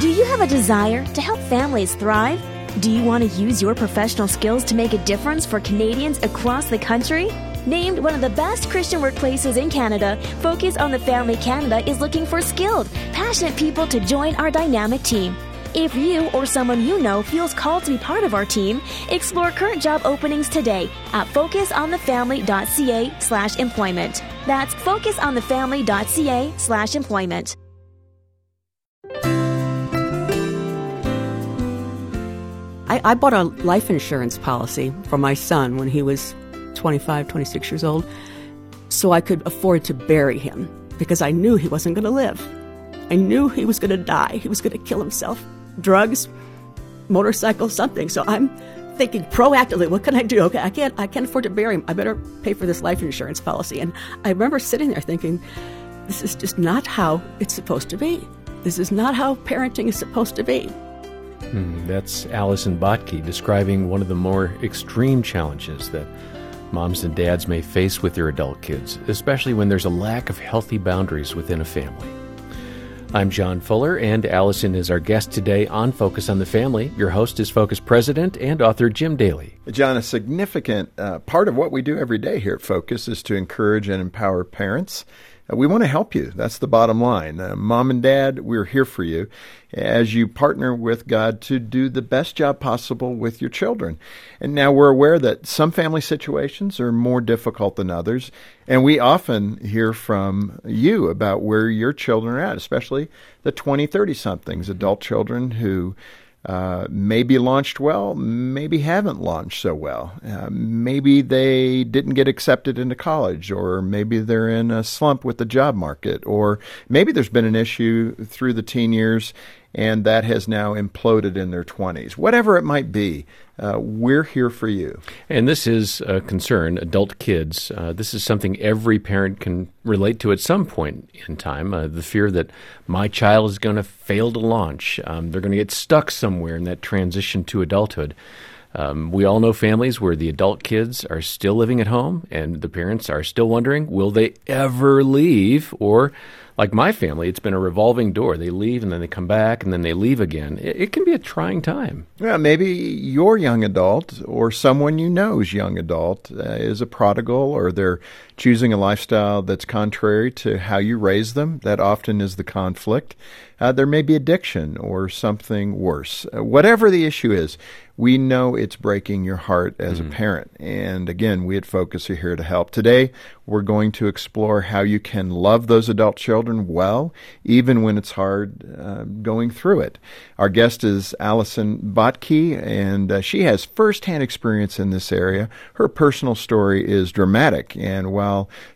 Do you have a desire to help families thrive? Do you want to use your professional skills to make a difference for Canadians across the country? Named one of the best Christian workplaces in Canada, Focus on the Family Canada is looking for skilled, passionate people to join our dynamic team. If you or someone you know feels called to be part of our team, explore current job openings today at focusonthefamily.ca slash employment. That's focusonthefamily.ca slash employment. I, I bought a life insurance policy for my son when he was 25, 26 years old, so I could afford to bury him because I knew he wasn't going to live. I knew he was going to die. He was going to kill himself. Drugs, motorcycle, something. So I'm thinking proactively, what can I do? Okay, I can't I can't afford to bury him. I better pay for this life insurance policy. And I remember sitting there thinking, this is just not how it's supposed to be. This is not how parenting is supposed to be. Hmm, that's Allison Bottke describing one of the more extreme challenges that moms and dads may face with their adult kids, especially when there's a lack of healthy boundaries within a family. I'm John Fuller, and Allison is our guest today on Focus on the Family. Your host is Focus President and author Jim Daly. John, a significant uh, part of what we do every day here at Focus is to encourage and empower parents we want to help you. That's the bottom line. Uh, Mom and Dad, we're here for you as you partner with God to do the best job possible with your children. And now we're aware that some family situations are more difficult than others. And we often hear from you about where your children are at, especially the 20, 30 somethings, adult children who uh, maybe launched well, maybe haven't launched so well. Uh, maybe they didn't get accepted into college, or maybe they're in a slump with the job market, or maybe there's been an issue through the teen years and that has now imploded in their 20s. Whatever it might be, uh, we're here for you. And this is a concern, adult kids. Uh, this is something every parent can relate to at some point in time. Uh, the fear that my child is going to fail to launch, um, they're going to get stuck somewhere in that transition to adulthood. Um, we all know families where the adult kids are still living at home and the parents are still wondering, will they ever leave? Or like my family, it's been a revolving door. They leave and then they come back and then they leave again. It, it, can be a trying time. Yeah, maybe your young adult or someone you know's young adult uh, is a prodigal or they're choosing a lifestyle that's contrary to how you raise them. That often is the conflict. Uh, there may be addiction or something worse. Uh, whatever the issue is, we know it's breaking your heart as mm-hmm. a parent. And again, we at Focus are here to help. Today, we're going to explore how you can love those adult children well, even when it's hard uh, going through it. Our guest is Allison Bottke, and uh, she has firsthand experience in this area. Her personal story is dramatic, and while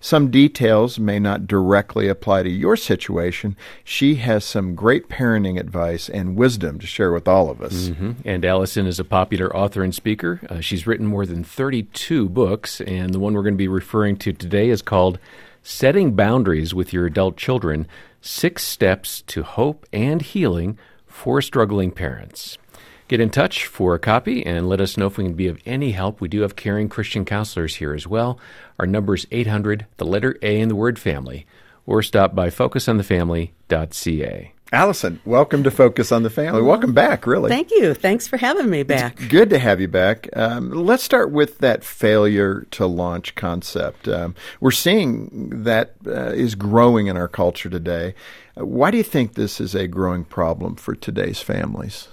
some details may not directly apply to your situation, she has some great parenting advice and wisdom to share with all of us. Mm-hmm. And Allison is a popular author and speaker. Uh, she's written more than 32 books, and the one we're going to be referring to today is called Setting Boundaries with Your Adult Children Six Steps to Hope and Healing for Struggling Parents. Get in touch for a copy and let us know if we can be of any help. We do have caring Christian counselors here as well. Our number is 800, the letter A in the word family, or stop by focusonthefamily.ca. Allison, welcome to Focus on the Family. Welcome back, really. Thank you. Thanks for having me back. It's good to have you back. Um, let's start with that failure to launch concept. Um, we're seeing that uh, is growing in our culture today. Uh, why do you think this is a growing problem for today's families?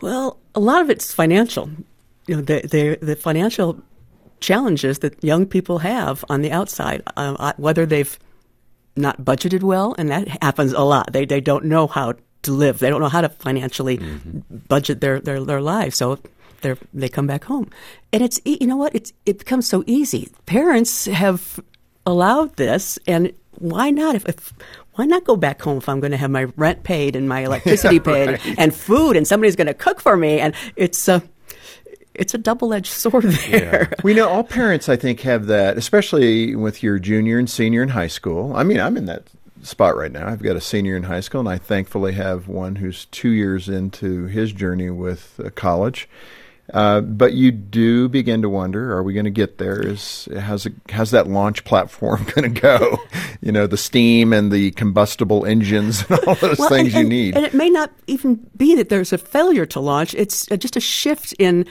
Well, a lot of it's financial. You know, the, the, the financial challenges that young people have on the outside, uh, whether they've not budgeted well, and that happens a lot. They they don't know how to live. They don't know how to financially mm-hmm. budget their, their their lives. So they they come back home, and it's you know what it's it becomes so easy. Parents have allowed this, and why not? If, if why not go back home if I'm going to have my rent paid and my electricity paid right. and food, and somebody's going to cook for me, and it's uh, it's a double edged sword there. Yeah. We know all parents, I think, have that, especially with your junior and senior in high school. I mean, I'm in that spot right now. I've got a senior in high school, and I thankfully have one who's two years into his journey with uh, college. Uh, but you do begin to wonder: Are we going to get there? Is how's it, how's that launch platform going to go? you know, the steam and the combustible engines and all those Well, things and, you need. And it may not even be that there's a failure to launch. It's just a shift in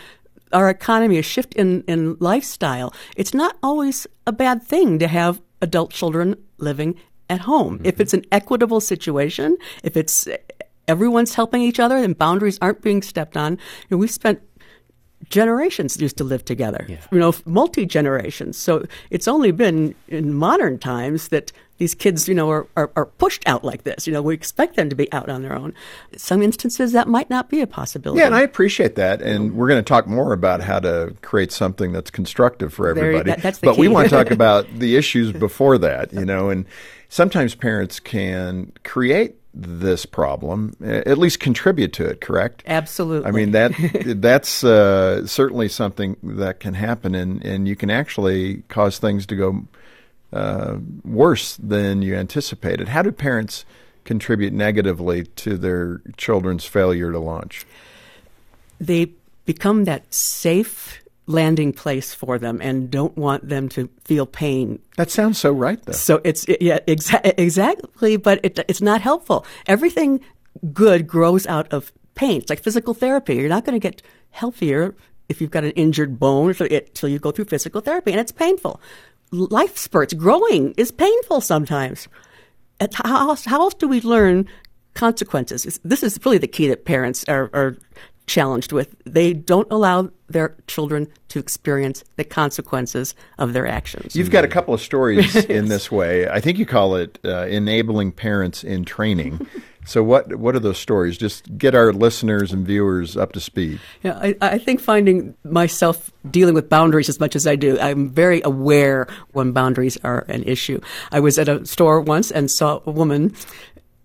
our economy, a shift in, in lifestyle. It's not always a bad thing to have adult children living at home. If it's an equitable situation, if it's everyone's helping each other and boundaries aren't being stepped on, you know, we spent generations used to live together, you know, multi generations. So it's only been in modern times that these kids, you know, are, are, are, pushed out like this. You know, we expect them to be out on their own. Some instances that might not be a possibility. Yeah, and I appreciate that. And we're going to talk more about how to create something that's constructive for There- everybody. that- but we want to talk about the issues before that, you know, and sometimes parents can create this problem, at least contribute to it, correct? Absolutely. I mean that that's uh, certainly something that can happen, and, and you can actually cause things to go uh, worse than you anticipated. How do parents contribute negatively to their children's failure to launch? they become that safe landing place for them and don't want them to feel pain That sounds so right, though. So it's yeah, exa- exactly, but it, it's not helpful. Everything good grows out of pain. It's like physical therapy. You're not going to get healthier if you've got an injured bone until you go through physical therapy, and it's painful. Life spurts, growing is painful sometimes. How else, how else do we learn consequences? This is really the key that parents are, are challenged with. They don't allow their children to experience the consequences of their actions. You've got a couple of stories in this way. I think you call it uh, enabling parents in training. so what what are those stories? Just get our listeners and viewers up to speed. Yeah, I, I think finding myself dealing with boundaries as much as I do, I'm very aware when boundaries are an issue. I was at a store once and saw a woman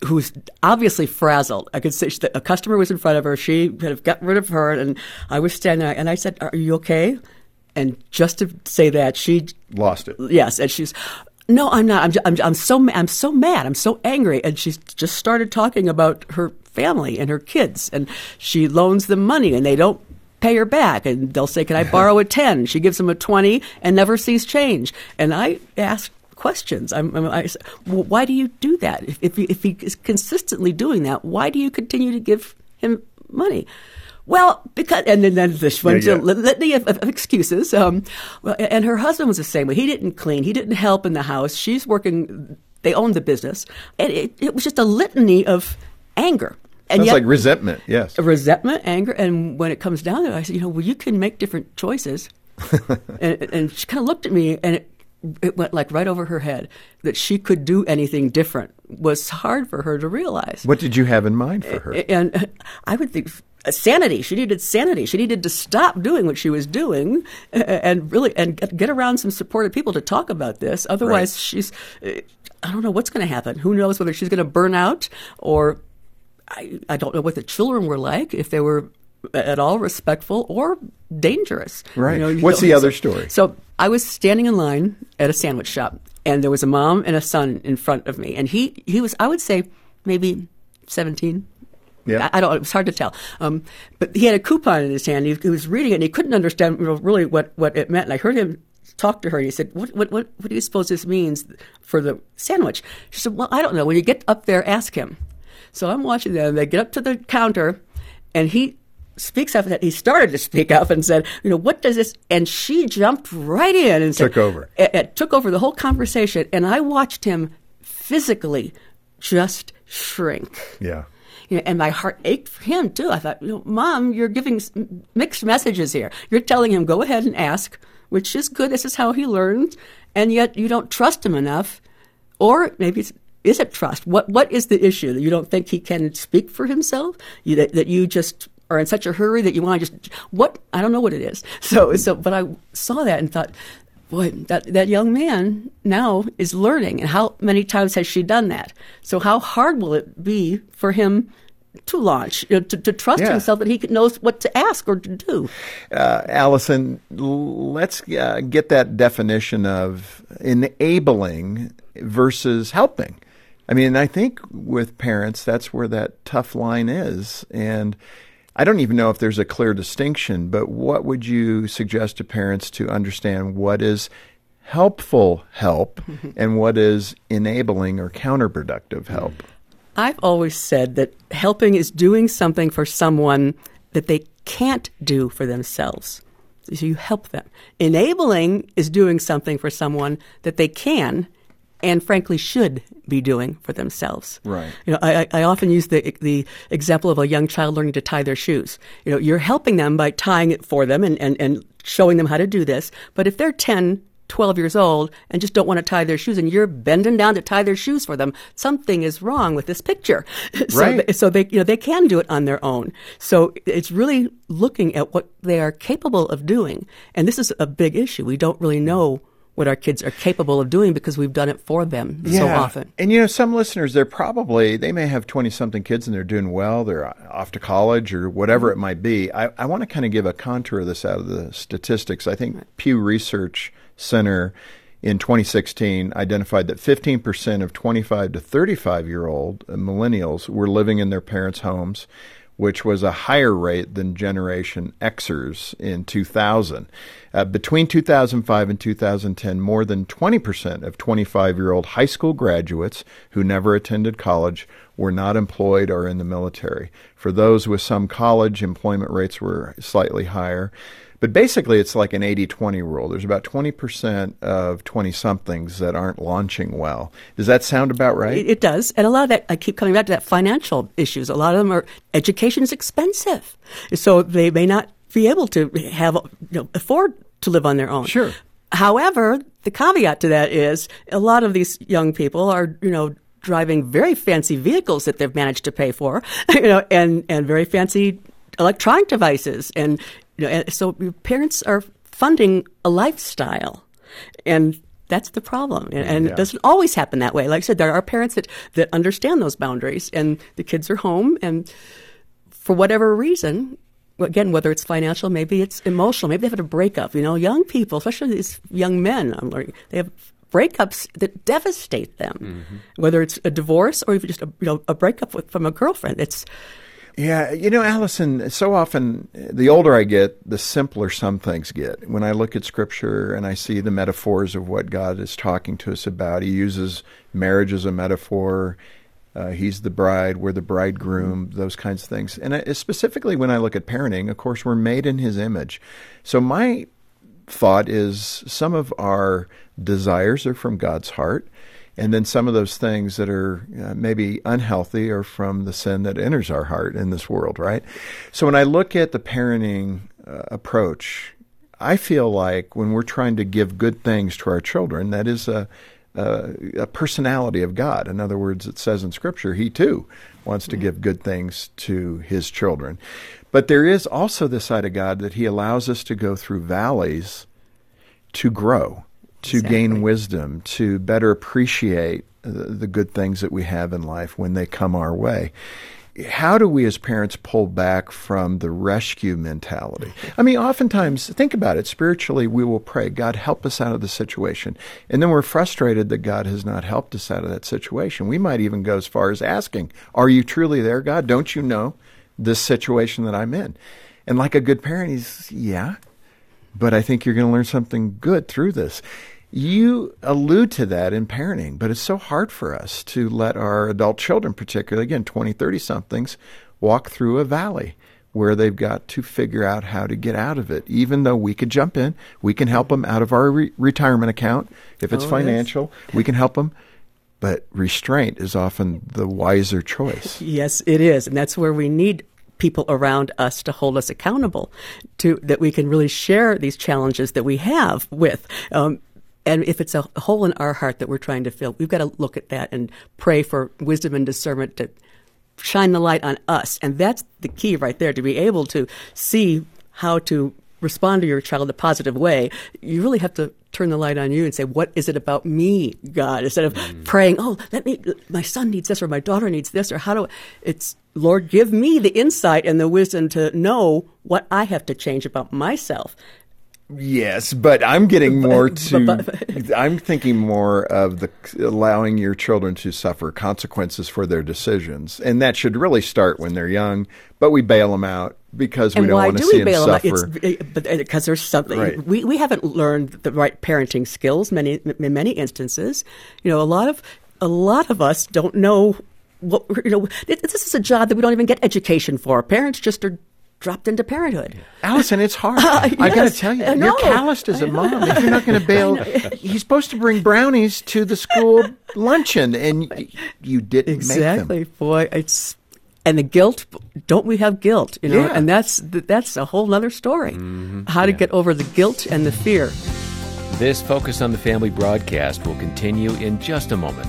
who's obviously frazzled. I could say she, a customer was in front of her. She kind of got rid of her, and I was standing there, and I said, "Are you okay?" And just to say that, she Lost it. Yes, and she's no, I'm not. I'm, ju- I'm, I'm so I'm so mad. I'm so angry. And she just started talking about her family and her kids, and she loans them money, and they don't pay her back. And they'll say, "Can I borrow a 10? She gives them a twenty and never sees change. And I asked questions. I'm, I'm, I said, well, why do you do that? If, if, he, if he is consistently doing that, why do you continue to give him money? Well, because and then, then this went Yeah, yeah. litany of, of excuses. Um, well, and her husband was the same way. He didn't clean. He didn't help in the house. She's working. They owned the business, and it, it was just a litany of anger. And Sounds yet, like resentment. Yes. resentment, anger, and when it comes down to it, I said, you know, well, you can make different choices. and, and she kind of looked at me, and it, it went like right over her head that she could do anything different was hard for her to realize. What did you have in mind for her? And I would think sanity. She needed sanity. She needed to stop doing what she was doing and really and get- around some supportive people to talk about this. Otherwise, Right. she's. uh, I don't know what's going to happen. Who knows whether she's going to burn out or I, I don't know what the children were like, if they were at all respectful or dangerous. Right. you What's know, the so- other story? So I was standing in line at a sandwich shop, and there was a mom and a son in front of me, and he he was I would say maybe seventeen. Yeah. I, I don't. It was hard to tell. Um, but he had a coupon in his hand. He, he was reading it, and he couldn't understand really what, what it meant. And I heard him talk to her, and he said, "What what what, what do you suppose this means for the sandwich?" She said, "Well, I don't know. When you get up there, ask him." So I'm watching them. They get up to the counter, and he speaks up. that He started to speak up and said, "You know, what does this?" And she jumped right in and said, Took over. It, it took over the whole conversation, and I watched him physically just shrink. Yeah. You know, and my heart ached for him too. I thought, you know, Mom, you're giving mixed messages here. You're telling him go ahead and ask, which is good. This is how he learns, and yet you don't trust him enough, or maybe it's, is it trust? What what is the issue that you don't think he can speak for himself? You, that, that you just are in such a hurry that you want to just what I don't know what it is. So so, but I saw that and thought. Boy, that, that young man now is learning. And how many times has she done that? So, how hard will it be for him to launch, you know, to, to trust Yeah. himself that he knows what to ask or to do? Uh, Allison, let's uh, get that definition of enabling versus helping. I mean, I think with parents, that's where that tough line is. And I don't even know if there's a clear distinction, but what would you suggest to parents to understand what is helpful help and what is enabling or counterproductive help? I've always said that helping is doing something for someone that they can't do for themselves. So you help them. Enabling is doing something for someone that they can and frankly should be doing for themselves. Right. You know, I, I often use the the example of a young child learning to tie their shoes. You know, you're helping them by tying it for them and, and, and showing them how to do this. But if they're 10, 12 years old and just don't want to tie their shoes and you're bending down to tie their shoes for them, something is wrong with this picture. so, Right. so they, you know, they can do it on their own. So it's really looking at what they are capable of doing. And this is a big issue. We don't really know what our kids are capable of doing because we've done it for them so often. And you know, some listeners, they're probably, they may have 20 something kids and they're doing well, they're off to college or whatever mm-hmm. it might be. I, I want to kind of give a contour of this out of the statistics. I think Pew Research Center in 2016 identified that 15% of 25 to 35 year old millennials were living in their parents' homes which was a higher rate than Generation Xers in 2000. Uh, between 2005 and 2010, more than 20% of 25 year old high school graduates who never attended college were not employed or in the military. For those with some college, employment rates were slightly higher. But basically, it's like an 80 20 rule. There's about 20% of 20 somethings that aren't launching well. Does that sound about right? It, it does. And a lot of that, I keep coming back to that financial issues. A lot of them are, education is expensive. So they may not be able to have, you know, afford to live on their own. Sure. However, the caveat to that is a lot of these young people are, you know, driving very fancy vehicles that they've managed to pay for, you know, and, and very fancy electronic devices. And, you know, so your parents are funding a lifestyle. And that's the problem. And, and Yeah. it doesn't always happen that way. Like I said, there are parents that, that understand those boundaries and the kids are home and for whatever reason, again, whether it's financial, maybe it's emotional, maybe they've had a breakup. You know, young people, especially these young men, I'm learning, they have breakups that devastate them. Mm-hmm. Whether it's a divorce or even just a, you know, a breakup with, from a girlfriend. It's Yeah, you know, Allison, so often the older I get, the simpler some things get. When I look at scripture and I see the metaphors of what God is talking to us about, He uses marriage as a metaphor. Uh, he's the bride, we're the bridegroom, those kinds of things. And I, specifically when I look at parenting, of course, we're made in His image. So my thought is some of our desires are from God's heart. And then some of those things that are uh, maybe unhealthy are from the sin that enters our heart in this world, right? So when I look at the parenting uh, approach, I feel like when we're trying to give good things to our children, that is a, a, a personality of God. In other words, it says in Scripture, He too wants to give good things to His children. But there is also the side of God that He allows us to go through valleys to grow, to Exactly. gain wisdom, to better appreciate the, the good things that we have in life when they come our way. How do we as parents pull back from the rescue mentality? I mean, oftentimes, think about it. Spiritually, we will pray, God, help us out of the situation. And then we're frustrated that God has not helped us out of that situation. We might even go as far as asking, Are you truly there, God? Don't you know this situation that I'm in? And like a good parent, he's, Yeah, but I think you're going to learn something good through this. You allude to that in parenting, but it's so hard for us to let our adult children, particularly again, 20, 30 somethings, walk through a valley where they've got to figure out how to get out of it. Even though we could jump in, we can help them out of our re- retirement account. If it's Oh, yes. financial, we can help them. But restraint is often the wiser choice. Yes, it is, and that's where we need people around us to hold us accountable, to that we can really share these challenges that we have with. Um, and if it's a hole in our heart that we're trying to fill, we've got to look at that and pray for wisdom and discernment to shine the light on us. And that's the key right there to be able to see how to respond to your child in a positive way. You really have to turn the light on you and say, What is it about me, God? Instead of praying, Oh, let me, my son needs this or my daughter needs this or how do it's, Lord, give me the insight and the wisdom to know what I have to change about myself. Yes, but I'm getting more to. I'm thinking more of the allowing your children to suffer consequences for their decisions, and that should really start when they're young. But we bail them out because we and don't why want to do see we bail suffer. them but uh, because there's something Right. we we haven't learned the right parenting skills. Many in many instances, you know, a lot of a lot of us don't know what you know. This this is a job that we don't even get education for. Parents just are dropped into parenthood. Allison, it's hard. I got to tell you, I you're know. calloused as a mom. If you're not going to bail, he's supposed to bring brownies to the school luncheon, and y- you didn't Exactly, make them. boy. It's and the guilt. Don't we have guilt? You know, Yeah. and that's that's a whole other story. Mm-hmm. How to get over the guilt and the fear. This Focus on the Family broadcast will continue in just a moment.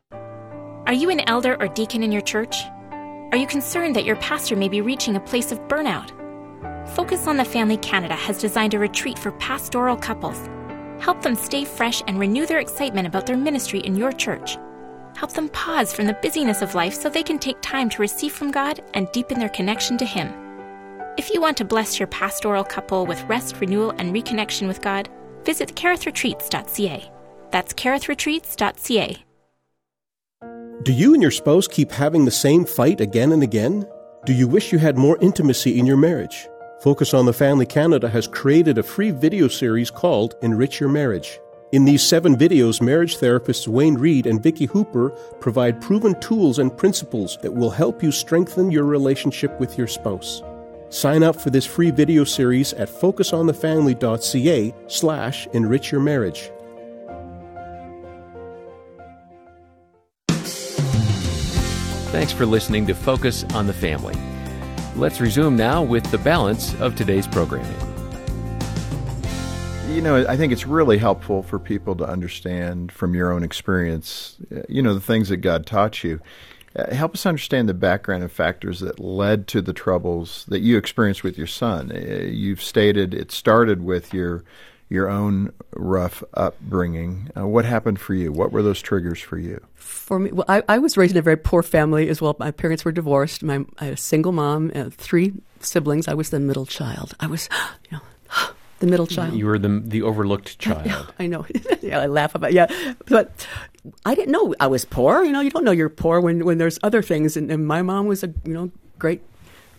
Are you an elder or deacon in your church? Are you concerned that your pastor may be reaching a place of burnout? Focus on the Family Canada has designed a retreat for pastoral couples. Help them stay fresh and renew their excitement about their ministry in your church. Help them pause from the busyness of life so they can take time to receive from God and deepen their connection to Him. If you want to bless your pastoral couple with rest, renewal, and reconnection with God, visit carithretreats.ca. That's carithretreats.ca. Do you and your spouse keep having the same fight again and again? Do you wish you had more intimacy in your marriage? Focus on the Family Canada has created a free video series called Enrich Your Marriage. In these seven videos, marriage therapists Wayne Reed and Vicki Hooper provide proven tools and principles that will help you strengthen your relationship with your spouse. Sign up for this free video series at focusonthefamily.ca slash enrich your marriage. Thanks for listening to Focus on the Family. Let's resume now with the balance of today's programming. You know, I think it's really helpful for people to understand from your own experience, uh, you know, the things that God taught you. Uh, help us understand the background and factors that led to the troubles that you experienced with your son. Uh, you've stated it started with your your own rough upbringing. Uh, what happened for you? What were those triggers for you? For me, well, I, I was raised in a very poor family as well. My parents were divorced. My I had a single mom, uh, three siblings. I was the middle child. I was, you know, the middle child. You were the, the overlooked child. I know. yeah, I laugh about yeah, but I didn't know I was poor. You know, you don't know you're poor when when there's other things. And, and my mom was a you know great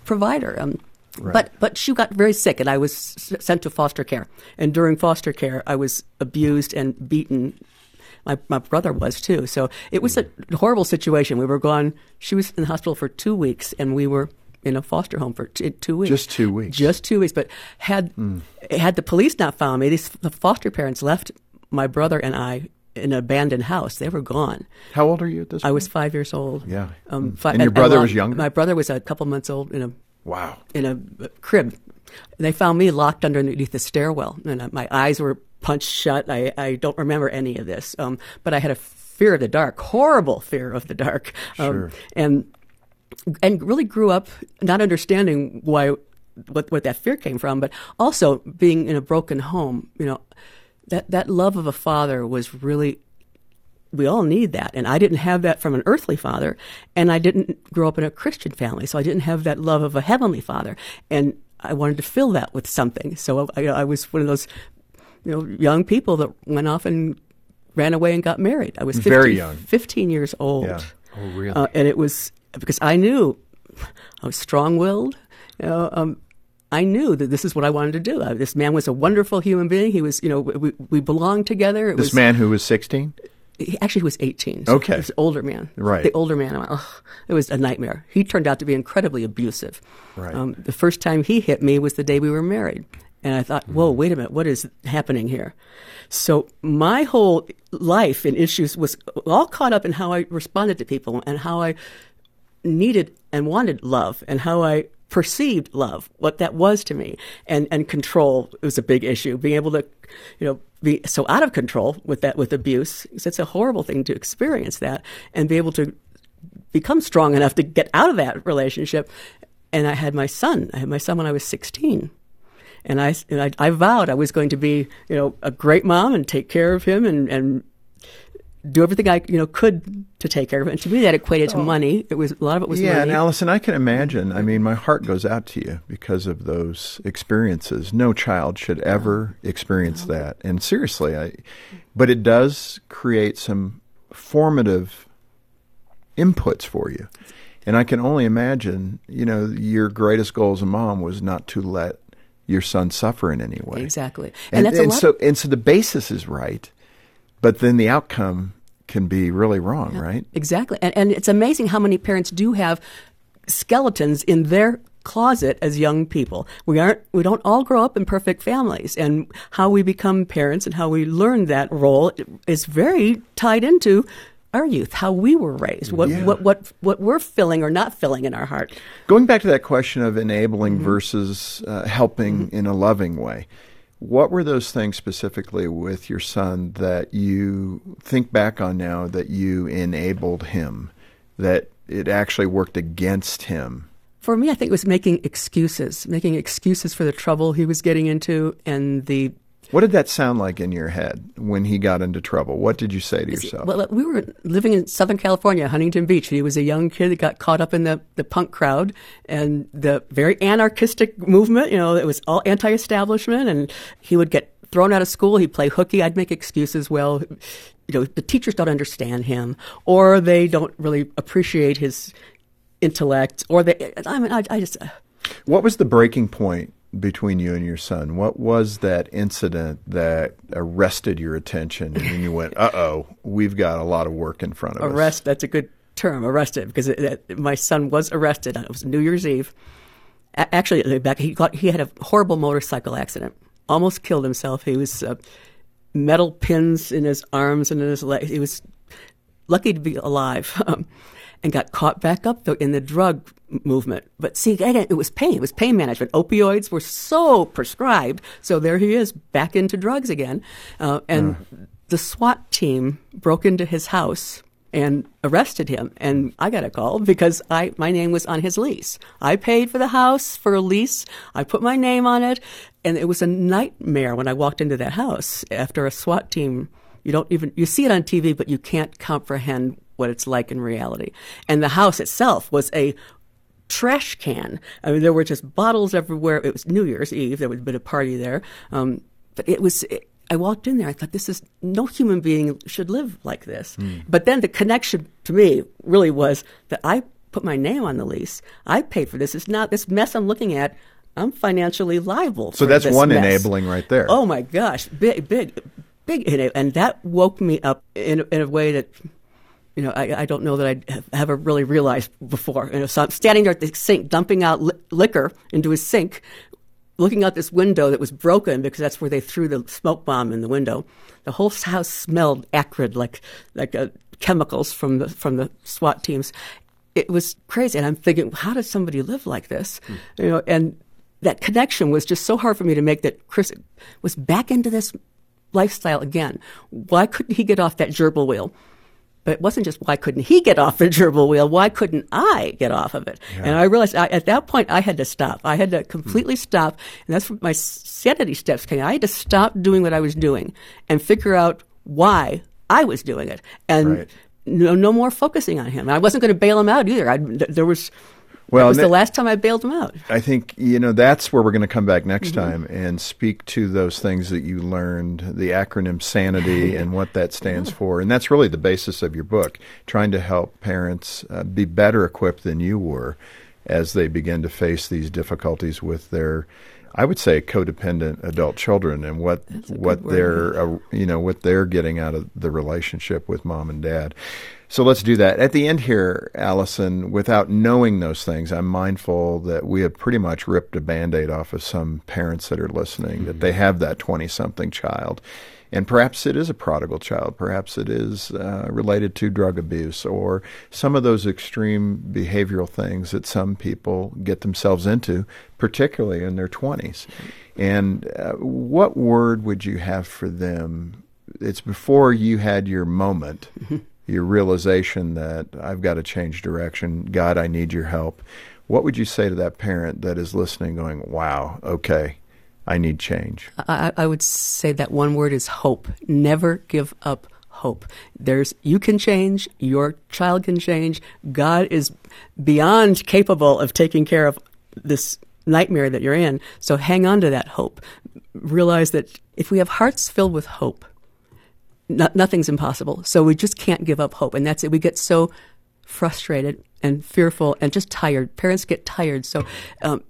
provider. Um, But but she got very sick, and I was s- sent to foster care. And during foster care, I was abused and beaten. My my brother was too. So it was a horrible situation. We were gone. She was in the hospital for two weeks, and we were in a foster home for t- two weeks. Just two weeks. Just two weeks. But had had the police not found me, these the foster parents left my brother and I in an abandoned house. They were gone. How old are you at this I point? was five years old. Yeah. Um, Mm. fi- And your brother was well, younger? My brother was a couple months old in a Wow. in a crib. They found me locked underneath the stairwell, and uh, my eyes were punched shut. I, I don't remember any of this, um, but I had a fear of the dark, horrible fear of the dark, um, Sure. and and really grew up not understanding why what what that fear came from, but also being in a broken home. You know, that that love of a father was really we all need that. And I didn't have that from an earthly father, and I didn't grow up in a Christian family, so I didn't have that love of a heavenly father. And I wanted to fill that with something. So I, I was one of those, you know, young people that went off and ran away and got married. I was 15, Very young. 15 years old. Yeah. Oh, really? Uh, and it was because I knew I was strong willed. You know, um, I knew that this is what I wanted to do. Uh, this man was a wonderful human being. He was, you know, we, we belonged together. It This was, man who was 16? He actually he was 18. So Okay. He was an older man. Right. The older man. Ugh, it was a nightmare. He turned out to be incredibly abusive. Right. Um, the first time he hit me was the day we were married. And I thought, whoa, Mm. wait a minute, what is happening here? So my whole life and issues was all caught up in how I responded to people and how I needed and wanted love and how I perceived love, what that was to me. And, and control was a big issue. Being able to, you know, be so out of control with that, with abuse, it's a horrible thing to experience that and be able to become strong enough to get out of that relationship. And I had my son. I had my son when I was 16. And I, and I, I vowed I was going to be, you know, a great mom and take care of him and, and do everything I you know could to take care of it. And to me, that equated to oh. money. It was a lot of it was yeah, money. and Allison, I can imagine. I mean, my heart goes out to you because of those experiences. No child should ever experience that. And seriously, I, but it does create some formative inputs for you. And I can only imagine, you know, your greatest goal as a mom was not to let your son suffer in any way. Exactly, And, that's a and so and so the basis is right, but then the outcome can be really wrong, right? Exactly. And, and it's amazing how many parents do have skeletons in their closet as young people. We aren't we don't all grow up in perfect families and how we become parents and how we learn that role is very tied into our youth, how we were raised, what Yeah. what what what we're filling or not filling in our heart. Going back to that question of enabling Mm-hmm. versus uh, helping in a loving way, what were those things specifically with your son that you think back on now that you enabled him, that it actually worked against him? For me, I think it was making excuses, making excuses for the trouble he was getting into and the What did that sound like in your head when he got into trouble? What did you say to yourself? Well, we were living in Southern California, Huntington Beach. He was a young kid that got caught up in the, the punk crowd and the very anarchistic movement. You know, it was all anti-establishment, and he would get thrown out of school. He'd play hooky. I'd make excuses. Well, you know, the teachers don't understand him, or they don't really appreciate his intellect, or they. I mean, I, I just. uh, What was the breaking point between you and your son? What was that incident that arrested your attention and you went, uh oh, we've got a lot of work in front of us? arrest that's a good term arrested because it, it, my son was arrested it was new year's eve A- actually back he got he had a horrible motorcycle accident almost killed himself he was uh, metal pins in his arms and in his legs he was lucky to be alive um, and got caught back up though in the drug movement but see again it was pain it was pain management opioids were so prescribed so there he is back into drugs again uh, and the swat team broke into his house and arrested him. And I got a call because I my name was on his lease. I paid for the house for a lease. I put my name on it, and it was a nightmare when I walked into that house after a SWAT team. You don't even you see it on TV, but you can't comprehend what it's like in reality. And the house itself was a trash can. I mean, there were just bottles everywhere. It was New Year's Eve. There was a bit of party there. Um, but it was, it, I walked in there. I thought, this is, no human being should live like this. But then the connection to me really was that I put my name on the lease. I paid for this. It's not this mess I'm looking at. I'm financially liable. For. So that's one mess. enabling right there. Oh my gosh, big, big, big, and that woke me up in in a way that you know, I, I don't know that I'd have ever really realized before. You know, so I'm standing there at the sink, dumping out li- liquor into his sink, looking out this window that was broken because that's where they threw the smoke bomb in the window. The whole house smelled acrid, like like uh, chemicals from the from the SWAT teams. It was crazy, and I'm thinking, how does somebody live like this? You know, and that connection was just so hard for me to make. That Chris was back into this lifestyle again. Why couldn't he get off that gerbil wheel? But it wasn't just why couldn't he get off the gerbil wheel? Why couldn't I get off of it? And I realized I, at that point I had to stop. I had to completely hmm. stop, and that's when my sanity steps came. I had to stop doing what I was doing and figure out why I was doing it, and Right. no, no more focusing on him. I wasn't going to bail him out either. I, there was. Well, that was the last time I bailed them out. I think you know that's where we're going to come back next Mm-hmm. time and speak to those things that you learned, the acronym sanity and what that stands for, and that's really the basis of your book, trying to help parents uh, be better equipped than you were as they begin to face these difficulties with their, I would say, codependent adult children and what what they're uh, you know what they're getting out of the relationship with mom and dad. So let's do that. At the end here, Allison, without knowing those things, I'm mindful that we have pretty much ripped a band aid off of some parents that are listening, that they have that 20 something child. And perhaps it is a prodigal child. Perhaps it is uh, related to drug abuse or some of those extreme behavioral things that some people get themselves into, particularly in their 20s. And uh, what word would you have for them? It's before you had your moment your realization that I've got to change direction. God, I need your help. What would you say to that parent that is listening, going, wow, okay, I need change? I, I would say that one word is hope. Never give up hope. There's you can change, your child can change. God is beyond capable of taking care of this nightmare that you're in. So hang on to that hope. Realize that if we have hearts filled with hope, no, nothing's impossible. So we just can't give up hope. And that's it. We get so frustrated and fearful and just tired. Parents get tired. So, um,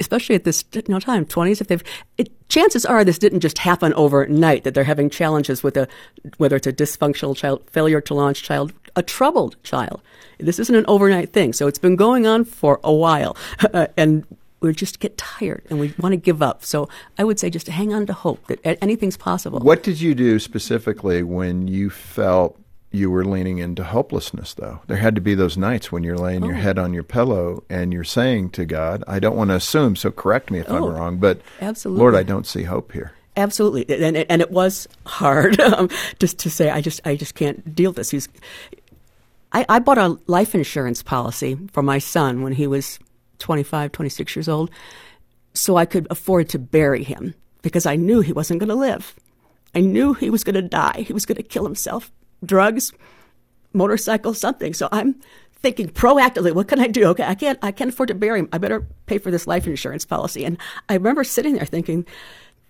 especially at this you know, time, 20s, if they've, it, chances are this didn't just happen overnight, that they're having challenges with a, whether it's a dysfunctional child, failure to launch child, a troubled child. This isn't an overnight thing. So it's been going on for a while. and we just get tired and we want to give up. So I would say just hang on to hope that anything's possible. What did you do specifically when you felt you were leaning into hopelessness, though? There had to be those nights when you're laying oh. your head on your pillow and you're saying to God, I don't want to assume, so correct me if oh, I'm wrong, but absolutely. Lord, I don't see hope here. Absolutely, and and it was hard um, just to say I just I just can't deal with this. He's, I, I bought a life insurance policy for my son when he was 25, 26 years old, so I could afford to bury him because I knew he wasn't going to live. I knew he was going to die. He was going to kill himself. Drugs, motorcycle, something. So I'm thinking proactively, what can I do? Okay, I can't, I can't afford to bury him. I better pay for this life insurance policy. And I remember sitting there thinking,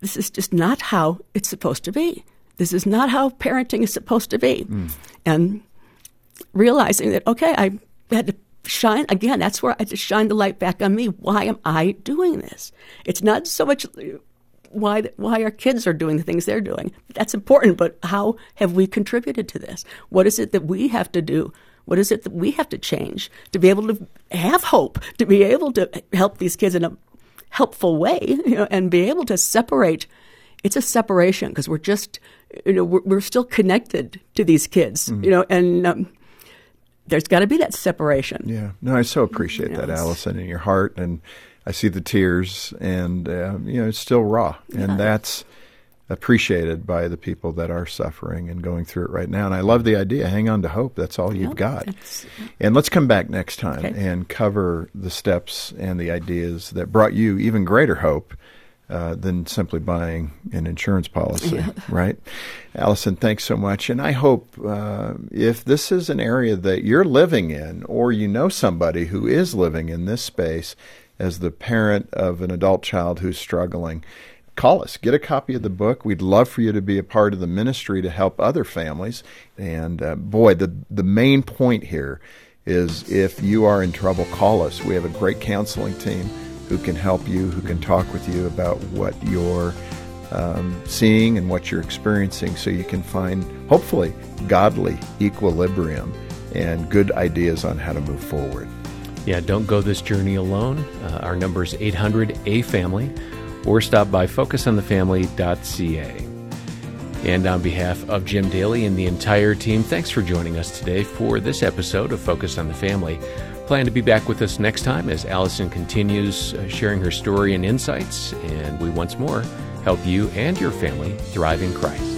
this is just not how it's supposed to be. This is not how parenting is supposed to be. Mm. And realizing that, okay, I had to shine again that's where i just shine the light back on me. Why am i doing this? It's not so much why why our kids are doing the things they're doing. That's important but how have we contributed to this? What is it that we have to do? What is it that we have to change to be able to have hope to be able to help these kids in a helpful way you know, and be able to separate? It's a separation because we're just you know we're, we're, still connected to these kids mm-hmm. you know and um, there's got to be that separation. Yeah. No, I so appreciate that, Allison, in your heart. And I see the tears, and, uh, you know, it's still raw. And yeah. that's appreciated by the people that are suffering and going through it right now. And I love the idea. Hang on to hope. That's all you've got. And let's come back next time okay. and cover the steps and the ideas that brought you even greater hope uh, than simply buying an insurance policy, yeah. right? Allison, thanks so much. And I hope uh, if this is an area that you're living in, or you know somebody who is living in this space as the parent of an adult child who's struggling, call us. Get a copy of the book. We'd love for you to be a part of the ministry to help other families. And uh, boy, the the main point here is if you are in trouble, call us. We have a great counseling team who can help you, who can talk with you about what you're um, seeing and what you're experiencing so you can find, hopefully, godly equilibrium and good ideas on how to move forward. Yeah, don't go this journey alone. Uh, our number is 800 A Family or stop by focusonthefamily.ca. And on behalf of Jim Daly and the entire team, thanks for joining us today for this episode of Focus on the Family. Plan to be back with us next time as Allison continues uh, sharing her story and insights, and we once more help you and your family thrive in Christ.